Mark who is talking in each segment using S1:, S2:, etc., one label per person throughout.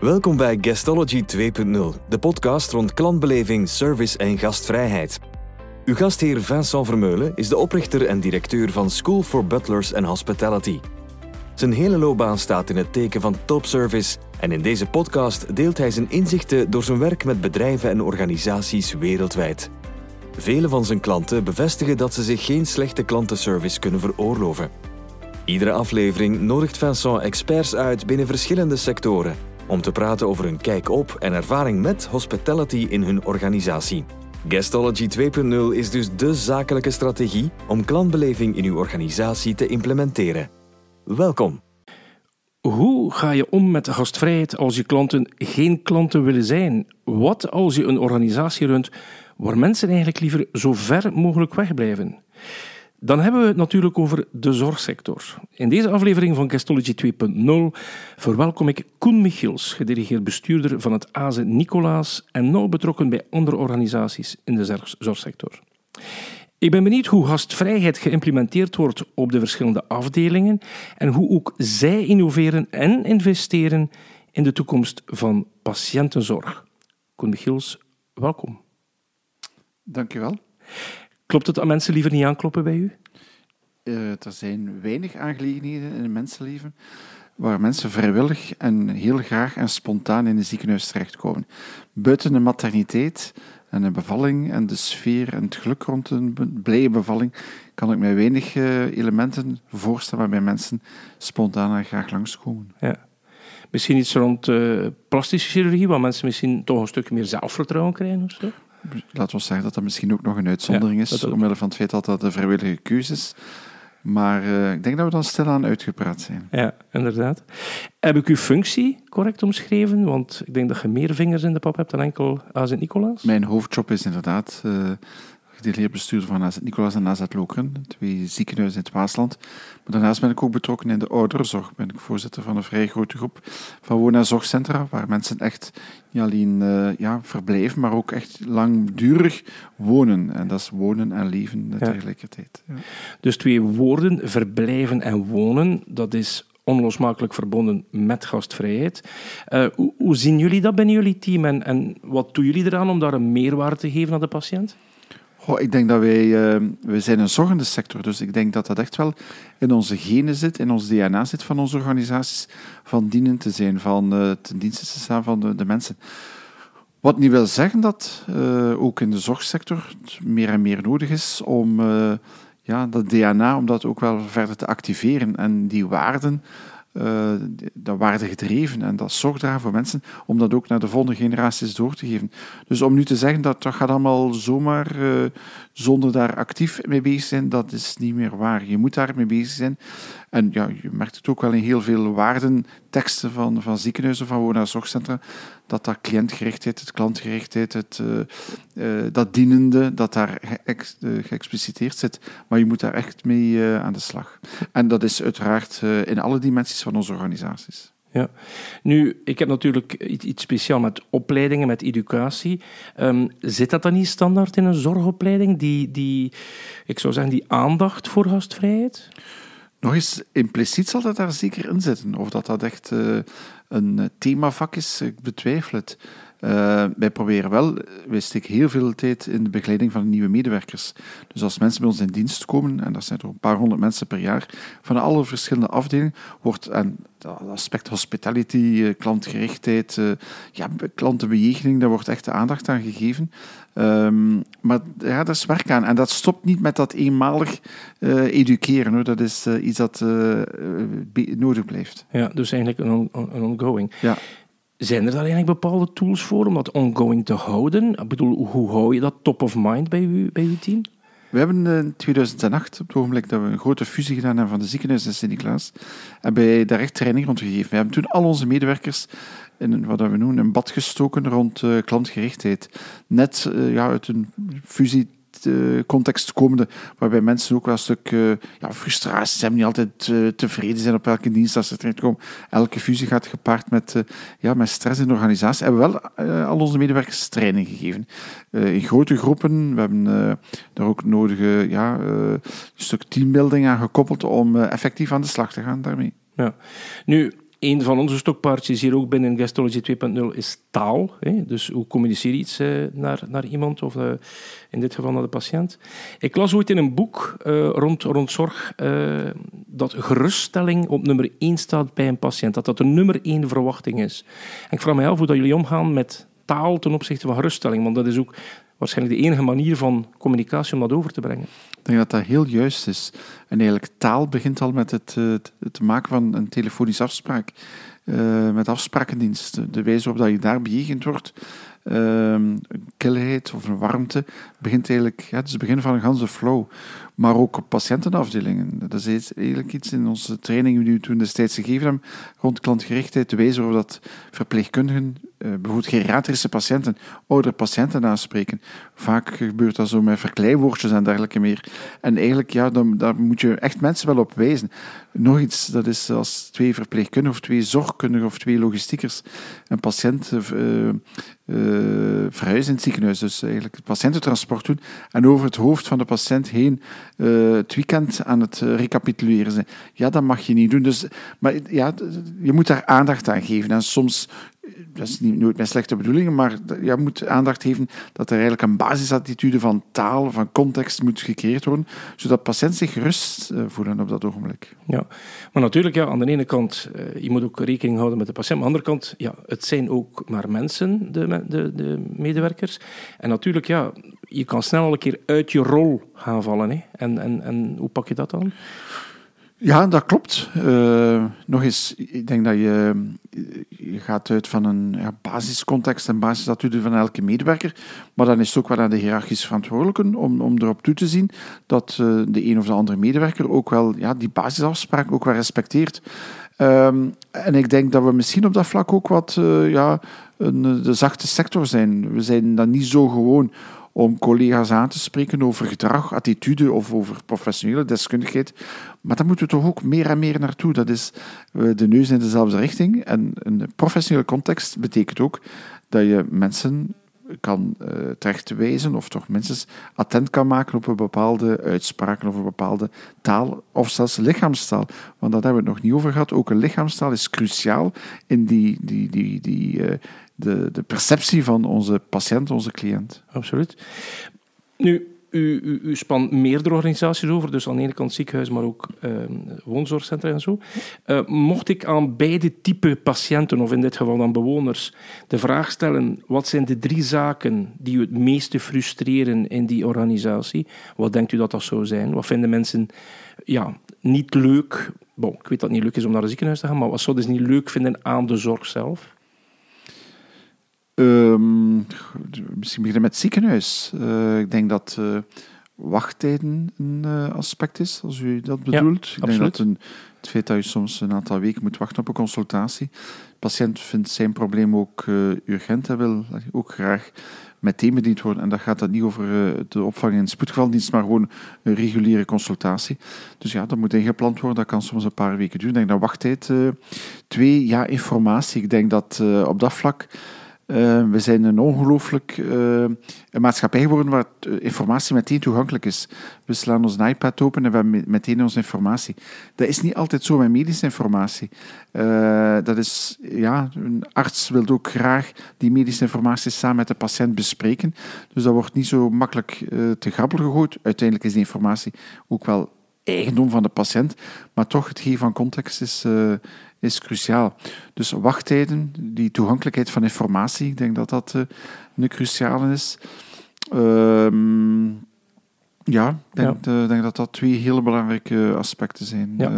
S1: Welkom bij Guestology 2.0, de podcast rond klantbeleving, service en gastvrijheid. Uw gastheer Vincent Vermeulen is de oprichter en directeur van School for Butlers and Hospitality. Zijn hele loopbaan staat in het teken van topservice en in deze podcast deelt hij zijn inzichten door zijn werk met bedrijven en organisaties wereldwijd. Vele van zijn klanten bevestigen dat ze zich geen slechte klantenservice kunnen veroorloven. Iedere aflevering nodigt Vincent experts uit binnen verschillende sectoren om te praten over hun kijk op en ervaring met hospitality in hun organisatie. Guestology 2.0 is dus de zakelijke strategie om klantbeleving in uw organisatie te implementeren. Welkom.
S2: Hoe ga je om met gastvrijheid als je klanten geen klanten willen zijn? Wat als je een organisatie runt waar mensen eigenlijk liever zo ver mogelijk wegblijven? Dan hebben we het natuurlijk over de zorgsector. In deze aflevering van Guestology 2.0 verwelkom ik Koen Michiels, gedirigeerd bestuurder van het AZE Nicolaas en nauw betrokken bij andere organisaties in de zorgsector. Ik ben benieuwd hoe gastvrijheid geïmplementeerd wordt op de verschillende afdelingen en hoe ook zij innoveren en investeren in de toekomst van patiëntenzorg. Koen Michiels, welkom.
S3: Dank je wel.
S2: Klopt het dat mensen liever niet aankloppen bij u?
S3: Uh, er zijn weinig aangelegenheden in het mensenleven waar mensen vrijwillig en heel graag en spontaan in een ziekenhuis terechtkomen. Buiten de materniteit en een bevalling en de sfeer en het geluk rond een blije bevalling kan ik mij weinig uh, elementen voorstellen waarbij mensen spontaan en graag langskomen.
S2: Ja. Misschien iets rond uh, plastische chirurgie, waar mensen misschien toch een stukje meer zelfvertrouwen krijgen of zo?
S3: Laten we zeggen dat dat misschien ook nog een uitzondering is, omwille van het feit dat dat een vrijwillige keuze is. Maar uh, ik denk dat we dan stilaan uitgepraat zijn.
S2: Ja, inderdaad. Heb ik uw functie correct omschreven? Want ik denk dat je meer vingers in de pap hebt dan enkel AZ Nicolaas.
S3: Mijn hoofdjob is inderdaad uh, gedelegeerd van AZ Nicolaas en AZ Lokeren, twee ziekenhuizen in het Waasland. Maar daarnaast ben ik ook betrokken in de ouderenzorg. Ben ik voorzitter van een vrij grote groep van woon- en zorgcentra, waar mensen echt niet alleen uh, ja, verblijven, maar ook echt langdurig wonen. En dat is wonen en leven tegelijkertijd. Ja.
S2: Dus twee woorden, verblijven en wonen, dat is onlosmakelijk verbonden met gastvrijheid. Uh, hoe, hoe, zien jullie dat binnen jullie team en, en wat doen jullie eraan om daar een meerwaarde te geven aan de patiënt?
S3: Goh, ik denk dat wij, uh, wij zijn een zorgende sector, dus ik denk dat dat echt wel in onze genen zit, in ons DNA zit van onze organisaties, van dienen te zijn, van uh, ten dienste te staan van de, de mensen. Wat niet wil zeggen dat uh, ook in de zorgsector meer en meer nodig is om ja, dat DNA, om dat ook wel verder te activeren en die waarden uh, dat waarde gedreven en dat zorgt daar voor mensen om dat ook naar de volgende generaties door te geven. Dus om nu te zeggen dat dat gaat allemaal zomaar uh, zonder daar actief mee bezig zijn, dat is niet meer waar. Je moet daar mee bezig zijn. En ja, je merkt het ook wel in heel veel waardenteksten van, van ziekenhuizen, van woon- en zorgcentra, dat dat cliëntgerichtheid, het klantgerichtheid, het, uh, dat dienende, dat daar geëx, geëxpliciteerd zit. Maar je moet daar echt mee aan de slag. En dat is uiteraard in alle dimensies van onze organisaties.
S2: Ja, nu, ik heb natuurlijk iets speciaal met opleidingen, met educatie. Um, zit dat dan niet standaard in een zorgopleiding, die, die, ik zou zeggen, die aandacht voor gastvrijheid?
S3: Nog eens, impliciet zal dat daar zeker in zitten. Of dat dat echt uh, een themavak is, ik betwijfel het. Uh, wij proberen wel, wij steken heel veel tijd in de begeleiding van nieuwe medewerkers. Dus als mensen bij ons in dienst komen, en dat zijn toch een paar honderd mensen per jaar, van alle verschillende afdelingen, wordt, en dat aspect hospitality, uh, klantgerichtheid, uh, ja, klantenbejegening, daar wordt echt de aandacht aan gegeven. Um, maar ja, dat is werk aan. En dat stopt niet met dat eenmalig educeren. Hoor. Dat is iets dat nodig blijft.
S2: Ja, dus eigenlijk een, een ongoing.
S3: Ja.
S2: Zijn er daar eigenlijk bepaalde tools voor om dat ongoing te houden? Ik bedoel, hoe hou je dat top of mind bij je, bij uw team?
S3: We hebben in 2008, op het ogenblik dat we een grote fusie gedaan hebben van de ziekenhuis en Sint-Niklaas, hebben wij daar echt training rond gegeven. We hebben toen al onze medewerkers in wat we noemen een bad gestoken rond uh, klantgerichtheid. Net uh, ja, uit een fusie context komende, waarbij mensen ook wel een stuk uh, ja, frustratie hebben, niet altijd uh, tevreden zijn op elke dienst als ze terechtkomen. Elke fusie gaat gepaard met, ja, met stress in de organisatie. We hebben wel al onze medewerkers training gegeven. in grote groepen. We hebben daar ook nodige ja, een stuk teambuilding aan gekoppeld om effectief aan de slag te gaan daarmee.
S2: Ja. Nu, een van onze stokpaardjes hier ook binnen Gastology 2.0 is taal. Hè? Dus hoe communiceer je iets eh, naar, naar iemand, of eh, in dit geval naar de patiënt. Ik las ooit in een boek eh, rond, rond zorg dat geruststelling op nummer 1 staat bij een patiënt. Dat dat de nummer 1 verwachting is. En ik vraag me af hoe dat jullie omgaan met taal ten opzichte van geruststelling. Want dat is ook waarschijnlijk de enige manier van communicatie om dat over te brengen.
S3: Ik denk dat dat heel juist is. En eigenlijk taal begint al met het, het, het maken van een telefonische afspraak. Uh, met afsprakendienst. De wijze waarop je daar bejegend wordt, uh, een kilheid of een warmte, begint eigenlijk, ja, het is het begin van een ganse flow. Maar ook patiëntenafdelingen. Dat is eigenlijk iets in onze training die we toen destijds gegeven hebben, rond klantgerichtheid, de wijze waarop dat verpleegkundigen uh, bijvoorbeeld geriatrische patiënten, oudere patiënten aanspreken. Vaak gebeurt dat zo met verkleinwoordjes en dergelijke meer. En eigenlijk, ja, dan, daar moet je echt mensen wel op wijzen. Nog iets, dat is als twee verpleegkundigen of twee zorgkundigen of twee logistiekers een patiënt uh, uh, verhuizen in het ziekenhuis. Dus eigenlijk het patiëntentransport doen en over het hoofd van de patiënt heen het weekend aan het recapituleren zijn. Ja, dat mag je niet doen. Dus, maar ja, je moet daar aandacht aan geven. En soms dat is niet, nooit met slechte bedoelingen, maar je moet aandacht geven dat er eigenlijk een basisattitude van taal, van context moet gecreëerd worden, zodat patiënten zich gerust eh, voelen op dat ogenblik.
S2: Ja, maar natuurlijk, ja, aan de ene kant, je moet ook rekening houden met de patiënt, maar aan de andere kant, ja, het zijn ook maar mensen, de, de, de medewerkers. En natuurlijk, ja, je kan snel al een keer uit je rol gaan vallen. Hè. En, en, en hoe pak je dat dan?
S3: Ja, dat klopt. Uh, nog eens, ik denk dat je, je gaat uit van een ja, basiscontext en basisatitude van elke medewerker. Maar dan is het ook wel aan de hiërarchische verantwoordelijken om, om erop toe te zien dat uh, de een of de andere medewerker ook wel ja, die basisafspraak ook wel respecteert. Um, en ik denk dat we misschien op dat vlak ook wat uh, ja, een, de zachte sector zijn. We zijn dan niet zo gewoon om collega's aan te spreken over gedrag, attitude of over professionele deskundigheid. Maar daar moeten we toch ook meer en meer naartoe. Dat is eh, de neus in dezelfde richting. En een professionele context betekent ook dat je mensen kan uh, terechtwijzen of toch minstens attent kan maken op een bepaalde uitspraken of een bepaalde taal of zelfs lichaamstaal. Want dat hebben we het nog niet over gehad. Ook een lichaamstaal is cruciaal in die, die, die, die, uh, de, de perceptie van onze patiënt, onze cliënt.
S2: Absoluut. Nu, u, u, spant meerdere organisaties over, dus aan de ene kant ziekenhuis, maar ook uh, woonzorgcentra en zo. Uh, mocht ik aan beide type patiënten, of in dit geval dan bewoners, de vraag stellen: wat zijn de drie zaken die u het meeste frustreren in die organisatie? Wat denkt u dat dat zou zijn? Wat vinden mensen ja, niet leuk? Ik weet dat het niet leuk is om naar een ziekenhuis te gaan, maar wat zouden ze niet leuk vinden aan de zorg zelf?
S3: Um, misschien beginnen met het ziekenhuis. Uh, ik denk dat uh, wachttijden een uh, aspect is, als u dat bedoelt.
S2: Ja,
S3: ik denk dat een, het feit dat je soms een aantal weken moet wachten op een consultatie. De patiënt vindt zijn probleem ook urgent en wil ook graag meteen bediend worden. En dat gaat dan niet over de opvang in spoedgevaldienst, maar gewoon een reguliere consultatie. Dus ja, dat moet ingepland worden. Dat kan soms een paar weken duren. Ik denk dat wachttijd. twee, ja, informatie. Ik denk dat op dat vlak uh, we zijn een ongelooflijk uh, een maatschappij geworden waar informatie meteen toegankelijk is. We slaan ons iPad open en we hebben meteen onze informatie. Dat is niet altijd zo met medische informatie. Dat is, ja, een arts wil ook graag die medische informatie samen met de patiënt bespreken. Dus dat wordt niet zo makkelijk te grabbel gegooid. Uiteindelijk is die informatie ook wel eigendom van de patiënt, maar toch het geven van context is is cruciaal. Dus wachttijden, die toegankelijkheid van informatie, ik denk dat dat uh, een cruciale is. Ehm, ja, ik denk, ja. Uh, denk, dat dat twee hele belangrijke aspecten zijn. Ja.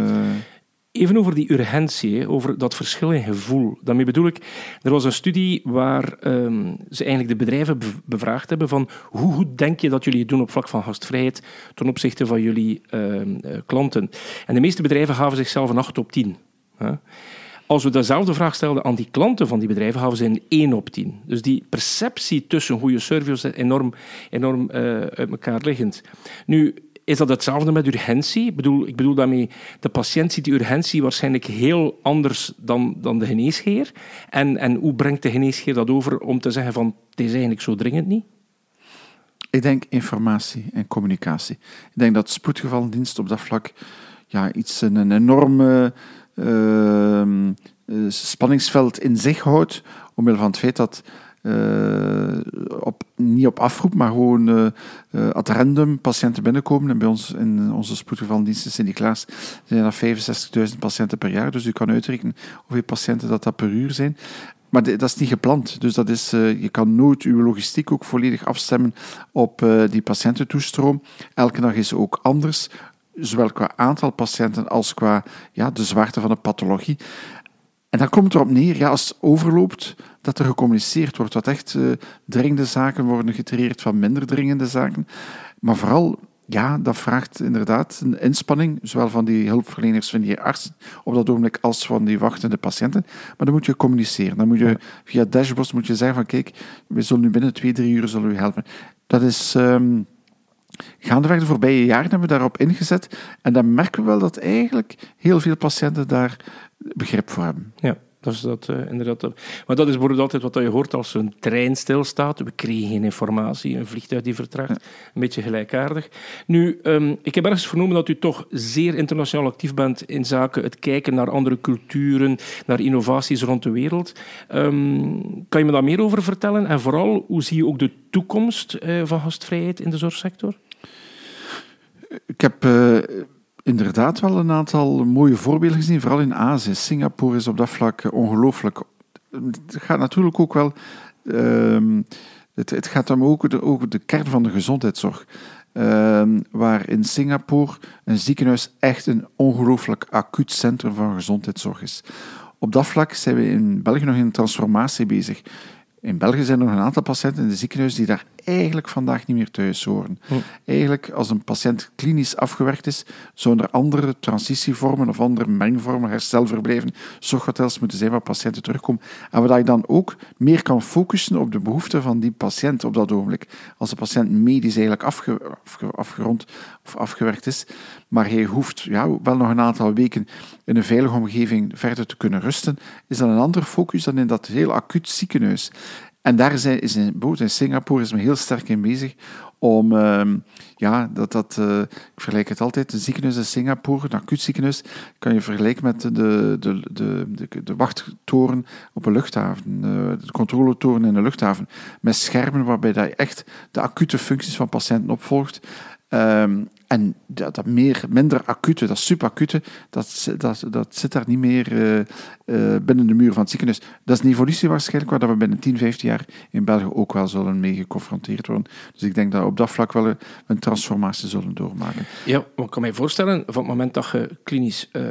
S2: Even over die urgentie, over dat verschil in gevoel. Daarmee bedoel ik, er was een studie waar um, ze eigenlijk de bedrijven bevraagd hebben van hoe goed denk je dat jullie het doen op vlak van gastvrijheid ten opzichte van jullie uh, klanten. En de meeste bedrijven gaven zichzelf een 8 op 10. Als we dezelfde vraag stelden aan die klanten van die bedrijven, hadden ze een 1 op 10. Dus die perceptie tussen goede service is enorm, enorm uh, uit elkaar liggend. Nu, is dat hetzelfde met urgentie? Ik bedoel, ik bedoel daarmee, de patiënt ziet die urgentie waarschijnlijk heel anders dan, dan de geneesheer. En, en hoe brengt de geneesheer dat over om te zeggen van, het is eigenlijk zo dringend niet?
S3: Ik denk informatie en communicatie. Ik denk dat spoedgevallendienst op dat vlak ja, iets, een, een enorme ehm, spanningsveld in zich houdt, omwille van het feit dat op, niet op afroep, maar gewoon uh, ad random patiënten binnenkomen. En bij ons in onze spoedgevallendiensten Sint-Niklaas zijn dat 65.000 patiënten per jaar. Dus u kan uitrekenen hoeveel patiënten dat, dat per uur zijn. Maar dat is niet gepland. Dus dat is, je kan nooit uw logistiek ook volledig afstemmen op die patiëntentoestroom. Elke dag is ook anders, zowel qua aantal patiënten als qua ja, de zwaarte van de pathologie. En dan komt erop neer, ja, als het overloopt, dat er gecommuniceerd wordt, dat echt uh, dringende zaken worden getreerd van minder dringende zaken. Maar vooral ja, dat vraagt inderdaad een inspanning, zowel van die hulpverleners, van die artsen op dat ogenblik, als van die wachtende patiënten. Maar dan moet je communiceren. Dan moet je via dashboards moet je zeggen van kijk, we zullen nu binnen twee, drie uur zullen u helpen. Dat is... Um, gaandeweg de voorbije jaren hebben we daarop ingezet. En dan merken we wel dat eigenlijk heel veel patiënten daar begrip voor hebben.
S2: Ja. Dat is dat, uh, inderdaad. Maar dat is bijvoorbeeld altijd wat je hoort als een trein stilstaat. We kregen geen informatie, een vliegtuig die vertraagt. Een beetje gelijkaardig. Nu, um, ik heb ergens vernomen dat u toch zeer internationaal actief bent in zaken het kijken naar andere culturen, naar innovaties rond de wereld. Um, kan je me daar meer over vertellen? En vooral, hoe zie je ook de toekomst uh, van gastvrijheid in de zorgsector?
S3: Ik heb... Uh inderdaad wel een aantal mooie voorbeelden gezien, vooral in Azië. Singapore is op dat vlak ongelooflijk. Het gaat natuurlijk ook wel. Uh, het, het, gaat om ook de, de kern van de gezondheidszorg. Uh, waar in Singapore een ziekenhuis echt een ongelooflijk acuut centrum van gezondheidszorg is. Op dat vlak zijn we in België nog in transformatie bezig. In België zijn er nog een aantal patiënten in de ziekenhuis die daar eigenlijk vandaag niet meer thuis horen. Hm. Eigenlijk, als een patiënt klinisch afgewerkt is, zouden er andere transitievormen of andere mengvormen, herstelverblijven, zorghotels moeten zijn waar patiënten terugkomen. En waar je dan ook meer kan focussen op de behoeften van die patiënt op dat ogenblik. Als de patiënt medisch eigenlijk afgerond of afgewerkt is, maar hij hoeft ja, wel nog een aantal weken in een veilige omgeving verder te kunnen rusten, is dat een andere focus dan in dat heel acuut ziekenhuis. En daar is, is in, in Singapore is men heel sterk in bezig om, uh, ja, dat, dat, uh, ik vergelijk het altijd, een ziekenhuis in Singapore, een acuut ziekenhuis, kan je vergelijken met de, de, de, de, de wachttoren op een luchthaven, uh, de controletoren in een luchthaven, met schermen waarbij je echt de acute functies van patiënten opvolgt. Um, en dat, dat, meer, minder acute, dat subacute, dat, dat, dat zit daar niet meer uh, uh, binnen de muur van het ziekenhuis. Dat is een evolutie waarschijnlijk waar we binnen 10, 15 jaar in België ook wel zullen mee geconfronteerd worden. Dus ik denk dat we op dat vlak wel een transformatie zullen doormaken.
S2: Ja, maar ik kan mij voorstellen, van het moment dat je klinisch uh,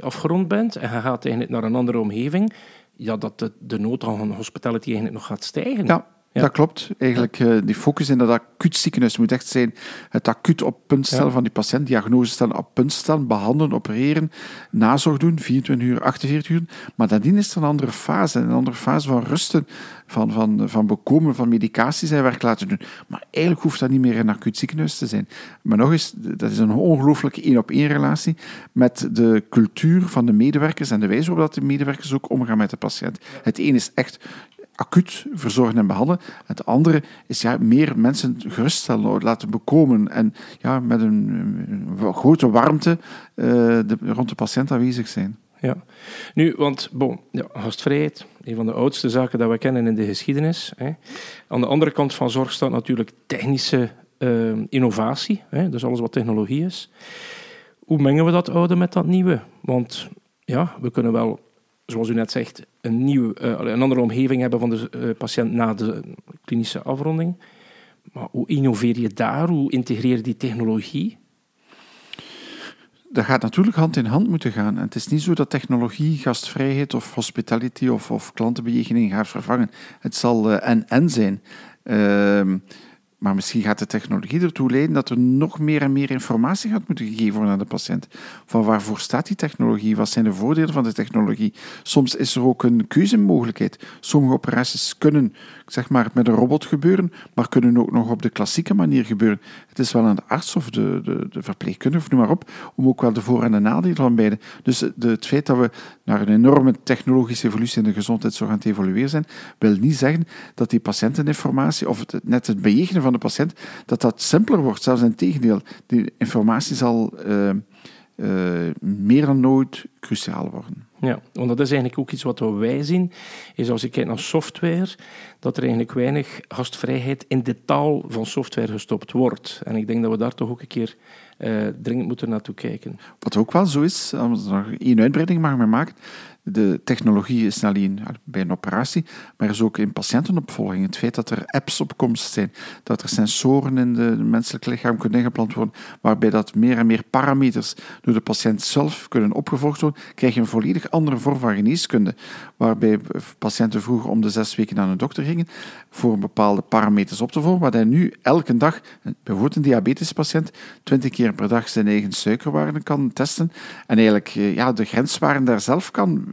S2: afgerond bent en je gaat eigenlijk naar een andere omgeving, ja, dat de, de nood aan hospitality eigenlijk nog gaat stijgen.
S3: Ja. Dat klopt. Eigenlijk, uh, die focus in dat acuut ziekenhuis moet echt zijn het acuut op punt stellen van die patiënt, diagnose stellen, op punt stellen, behandelen, opereren, nazorg doen, 24 uur, 48 uur. Maar nadien is er een andere fase, een andere fase van rusten, van, van, van bekomen van medicatie zijn werk laten doen. Maar eigenlijk hoeft dat niet meer een acuut ziekenhuis te zijn. Maar nog eens, dat is een ongelooflijke één-op-één relatie met de cultuur van de medewerkers en de wijze waarop de medewerkers ook omgaan met de patiënt. Het een is echt acuut verzorgen en behandelen. Het andere is ja, meer mensen geruststellen, laten bekomen en ja, met een, grote warmte uh, de, rond de patiënt aanwezig zijn.
S2: Ja, nu, want bon, ja, gastvrijheid, een van de oudste zaken dat we kennen in de geschiedenis. Hè. Aan de andere kant van zorg staat natuurlijk technische uh, innovatie, hè, dus alles wat technologie is. Hoe mengen we dat oude met dat nieuwe? Want ja, we kunnen wel zoals u net zegt, een, nieuwe, uh, een andere omgeving hebben van de uh, patiënt na de klinische afronding. Maar hoe innoveer je daar? Hoe integreer je die technologie?
S3: Dat gaat natuurlijk hand in hand moeten gaan. En het is niet zo dat technologie gastvrijheid of hospitality of, of klantenbejegening gaat vervangen. Het zal en-en uh, zijn. Ehm, maar misschien gaat de technologie ertoe leiden dat er nog meer en meer informatie gaat moeten gegeven worden aan de patiënt. Van waarvoor staat die technologie? Wat zijn de voordelen van de technologie? Soms is er ook een keuzemogelijkheid. Sommige operaties kunnen zeg maar, met een robot gebeuren, maar kunnen ook nog op de klassieke manier gebeuren. Het is wel aan de arts of de, de, de verpleegkundige, of noem maar op, om ook wel de voor- en de nadelen van beide. Dus het feit dat we naar een enorme technologische evolutie in de gezondheidszorg aan het evolueren zijn, wil niet zeggen dat die patiënteninformatie, of het, net het van de patiënt, dat dat simpeler wordt. Zelfs in tegendeel, die informatie zal uh, meer dan nooit cruciaal worden.
S2: Ja, want dat is eigenlijk ook iets wat wij zien, is als je kijkt naar software, dat er eigenlijk weinig gastvrijheid in de taal van software gestopt wordt. En ik denk dat we daar toch ook een keer uh, dringend moeten naartoe kijken.
S3: Wat ook wel zo is, als ik nog één uitbreiding mag maken, de technologie is niet alleen bij een operatie, maar is ook in patiëntenopvolging. Het feit dat er apps op komst zijn, dat er sensoren in de menselijke lichaam kunnen ingeplant worden, waarbij dat meer en meer parameters door de patiënt zelf kunnen opgevolgd worden, krijg je een volledig andere vorm van geneeskunde. Waarbij patiënten vroeger om de zes weken naar een dokter gingen voor bepaalde parameters op te volgen, waar hij nu elke dag, bijvoorbeeld een diabetespatiënt, twintig keer per dag zijn eigen suikerwaarden kan testen en eigenlijk eh, ja, de grenswaarden daar zelf kan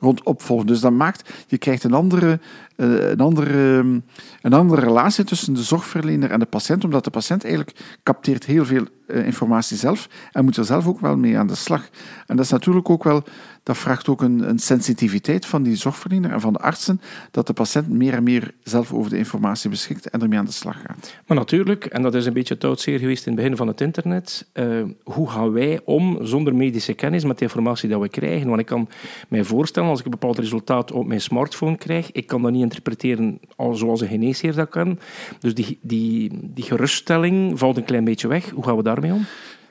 S3: rond opvolgen. Dus dat maakt, je krijgt een andere, een, andere, um, een andere relatie tussen de zorgverlener en de patiënt, omdat de patiënt eigenlijk capteert heel veel uh, informatie zelf en moet er zelf ook wel mee aan de slag. En dat is natuurlijk ook wel dat vraagt ook een, een, sensitiviteit van die zorgverlener en van de artsen, dat de patiënt meer en meer zelf over de informatie beschikt en ermee aan de slag gaat.
S2: Maar natuurlijk, en dat is een beetje zeer geweest in het begin van het internet, uh, hoe gaan wij om zonder medische kennis met de informatie die we krijgen? Want ik kan mij voorstellen, als ik een bepaald resultaat op mijn smartphone krijg, ik kan dat niet interpreteren zoals een geneesheer dat kan. Dus die, die, die geruststelling valt een klein beetje weg. Hoe gaan we daarmee om?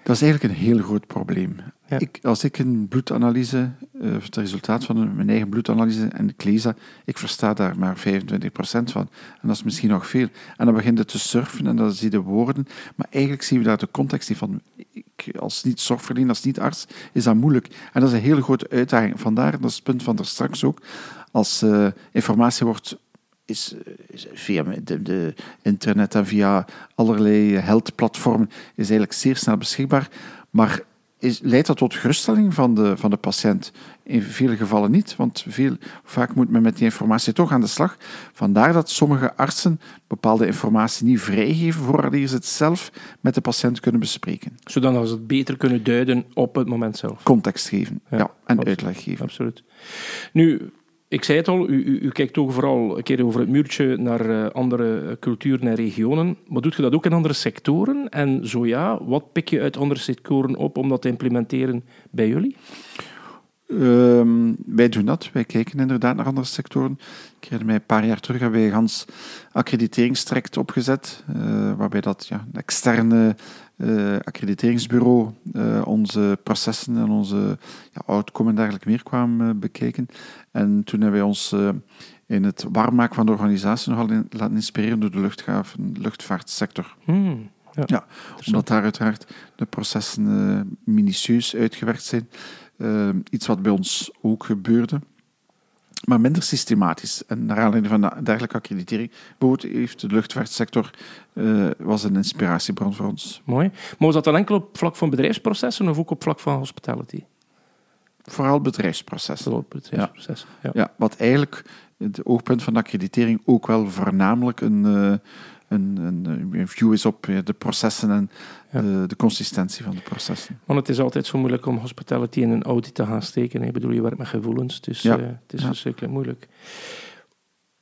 S3: Dat is eigenlijk een heel groot probleem. Ik, als ik een bloedanalyse, uh, het resultaat van mijn eigen bloedanalyse en ik lees dat, ik versta daar maar 25% van. En dat is misschien nog veel. En dan begint het te surfen en dan zie je de woorden. Maar eigenlijk zien we daar de context niet van. Als niet-zorgverlener, als niet-arts, is dat moeilijk. En dat is een hele grote uitdaging. Vandaar, dat is het punt van er straks ook, als uh, informatie wordt is, is, via de, de, internet en via allerlei heldplatformen is eigenlijk zeer snel beschikbaar. Maar is, leidt dat tot geruststelling van de, van de patiënt? In vele gevallen niet, want veel, vaak moet men met die informatie toch aan de slag. Vandaar dat sommige artsen bepaalde informatie niet vrijgeven voordat ze het zelf met de patiënt kunnen bespreken.
S2: Zodat ze het beter kunnen duiden op het moment zelf.
S3: Context geven ja, ja en uitleg geven.
S2: Absoluut. Nu, ik zei het al, u, u, u, kijkt ook vooral een keer over het muurtje naar uh, andere culturen en regionen. Maar doet je dat ook in andere sectoren? En zo ja, wat pik je uit andere sectoren op om dat te implementeren bij jullie?
S3: Uh, wij doen dat. Wij kijken inderdaad naar andere sectoren. Ik herinner mij een paar jaar terug hebben wij een gans accrediteringstraject opgezet, uh, waarbij dat ja, een externe uh, accrediteringsbureau uh, onze processen en onze ja, outcome en dergelijke meer kwamen bekijken. En toen hebben wij ons in het warmmaken van de organisatie nogal in, laten inspireren door de luchthaven, luchtvaartsector.
S2: Hmm,
S3: ja, ja omdat daar uiteraard de processen minutieus uitgewerkt zijn. Uh, iets wat bij ons ook gebeurde, maar minder systematisch. En naar aanleiding van de dergelijke accreditering heeft de luchtvaartsector uh, was een inspiratiebron voor ons.
S2: Mooi. Maar was dat dan enkel op vlak van bedrijfsprocessen of ook op vlak van hospitality?
S3: Vooral bedrijfsprocessen.
S2: Vooral bedrijfsprocessen,
S3: ja. ja. wat eigenlijk het oogpunt van de accreditering ook wel voornamelijk een, uh, een, een, een, view is op de processen en de, de, consistentie van de processen.
S2: Want het is altijd zo moeilijk om hospitality in een audit te gaan steken. Ik bedoel, je werkt met gevoelens, dus ja. uh, het is ja. verschrikkelijk moeilijk.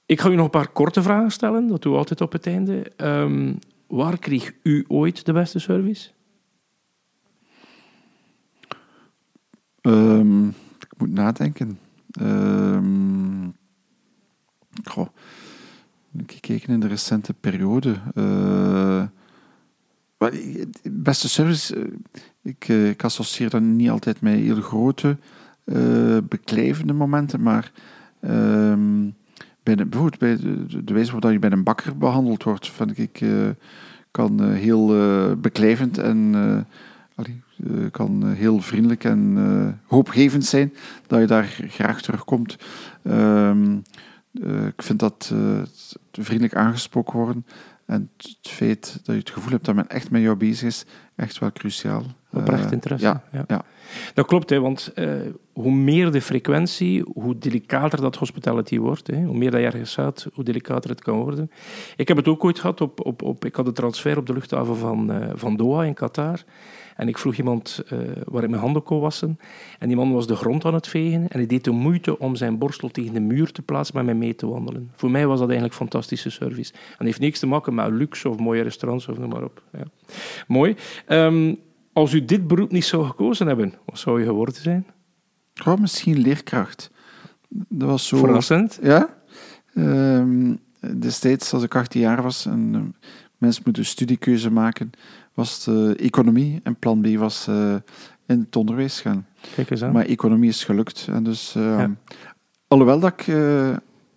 S2: Ik ga u nog een paar korte vragen stellen, dat doe ik altijd op het einde. Um, waar kreeg u ooit de beste service?
S3: Um, ik moet nadenken. Um, goh gekeken in de recente periode. Uh, beste service, uh, ik, uh, ik, associeer dat niet altijd met heel grote, beklijvende momenten, maar ehm, bij de, bijvoorbeeld bij de, wijze waarop je bij een bakker behandeld wordt, vind ik, kan heel beklijvend en kan heel vriendelijk en hoopgevend zijn dat je daar graag terugkomt. Uh, ik vind dat uh, vriendelijk aangesproken worden en het feit dat je het gevoel hebt dat men echt met jou bezig is, echt wel cruciaal.
S2: Oprecht interesse.
S3: Ja, ja. ja.
S2: Dat klopt, hè, want uh, hoe meer de frequentie, hoe delicater dat hospitality wordt. Hè. Hoe meer dat je ergens staat, hoe delicater het kan worden. Ik heb het ook ooit gehad op... op, op ik had een transfer op de luchthaven van, uh, van Doha in Qatar. En ik vroeg iemand uh, waar ik mijn handen kon wassen. En die man was de grond aan het vegen. En hij deed de moeite om zijn borstel tegen de muur te plaatsen met mij mee te wandelen. Voor mij was dat eigenlijk fantastische service. En heeft niks te maken met luxe of mooie restaurants of noem maar op. Ja. Mooi. Um, Als u dit beroep niet zou gekozen hebben, wat zou je geworden zijn?
S3: Oh, misschien leerkracht. Dat was zo...
S2: Verrassend.
S3: Ja. Ehm, destijds, als ik 18 jaar was en uh, mensen moeten studiekeuze maken, was het uh, economie en plan B was uh, in het onderwijs gaan.
S2: Kijk eens aan.
S3: Maar economie is gelukt. En dus, ja. Alhoewel dat ik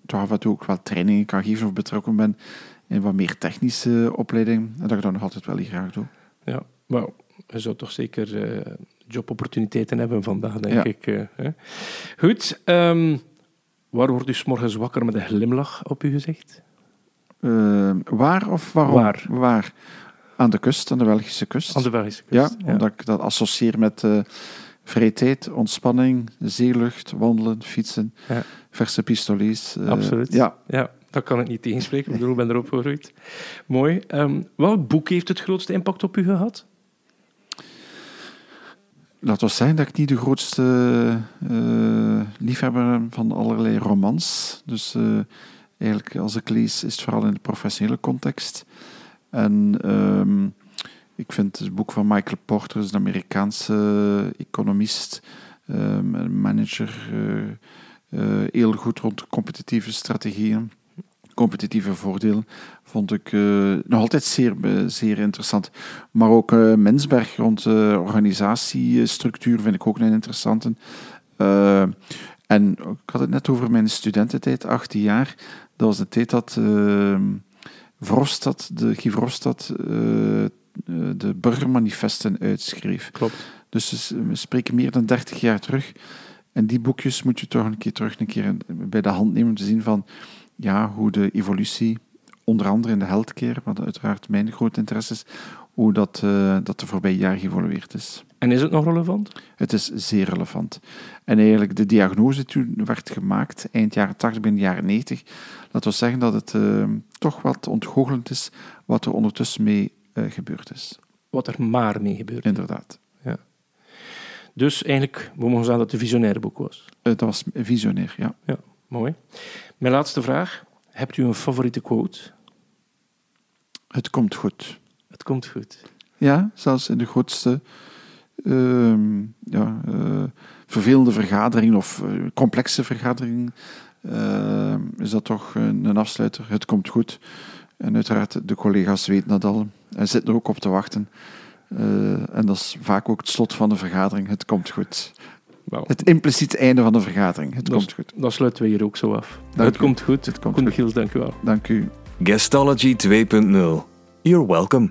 S3: toch af en toe ook wel trainingen kan geven of betrokken ben in wat meer technische opleiding, en dat ik dat nog altijd wel graag doe.
S2: Ja, wel, je zou toch zeker jobopportuniteiten hebben vandaag, denk ja. ik. Hè? Goed. Um, waar wordt u s morgens wakker met een glimlach op uw gezicht?
S3: Uh, waar of waarom?
S2: Waar?
S3: waar? Aan de kust, aan de Belgische kust.
S2: Aan de Belgische kust.
S3: Ja, ja. omdat ik dat associeer met vrije tijd, ontspanning, zeelucht, wandelen, fietsen, ja. verse pistolies.
S2: Uh, Absoluut.
S3: Ja.
S2: ja, dat kan ik niet tegenspreken. Ik bedoel, ik ben erop gegroeid. Mooi. Um, welk boek heeft het grootste impact op u gehad?
S3: Laat we zeggen dat ik niet de grootste uh, liefhebber ben van allerlei romans. Dus uh, eigenlijk, als ik lees, is het vooral in de professionele context. En um, ik vind het boek van Michael Porter, een Amerikaanse economist, um, manager, uh, heel goed rond competitieve strategieën competitieve voordelen vond ik uh, nog altijd zeer, zeer interessant. Maar ook uh, Mensberg rond uh, organisatiestructuur vind ik ook een interessante. en ik had het net over mijn studententijd, 18 jaar. Dat was de tijd dat Vrostad, de Guy de burgermanifesten uitschreef.
S2: Klopt.
S3: Dus we spreken meer dan 30 jaar terug. En die boekjes moet je toch een keer terug een keer bij de hand nemen om te zien van ja, hoe de evolutie, onder andere in de healthcare, wat uiteraard mijn groot interesse is, hoe dat, uh, dat de voorbije jaren geëvolueerd is.
S2: En is het nog relevant?
S3: Het is zeer relevant. En eigenlijk de diagnose toen werd gemaakt, eind jaren 80, begin jaren 90, laten we zeggen dat het uh, toch wat ontgoochelend is wat er ondertussen mee gebeurd is.
S2: Wat er maar mee gebeurd is.
S3: Inderdaad.
S2: Ja. Dus eigenlijk, we mogen zeggen dat het een visionair boek was.
S3: dat was visionair, ja.
S2: Ja, mooi. Mijn laatste vraag. Hebt u een favoriete quote?
S3: Het komt goed.
S2: Het komt goed.
S3: Ja, zelfs in de grootste uh, ja, uh, vervelende vergadering of uh, complexe vergadering ehm, is dat toch een, een, afsluiter. Het komt goed. En uiteraard, de collega's weten dat al en zitten er ook op te wachten. Eh, en dat is vaak ook het slot van de vergadering. Het komt goed.
S2: Wow.
S3: Het impliciet einde van de vergadering. Het
S2: dat,
S3: komt goed.
S2: Dat sluiten we hier ook zo af.
S3: Dank
S2: het
S3: u.
S2: komt goed.
S3: Het komt
S2: Koen
S3: goed.
S2: Giels, dank u wel.
S3: Dank u.
S1: Guestology 2.0. You're welcome.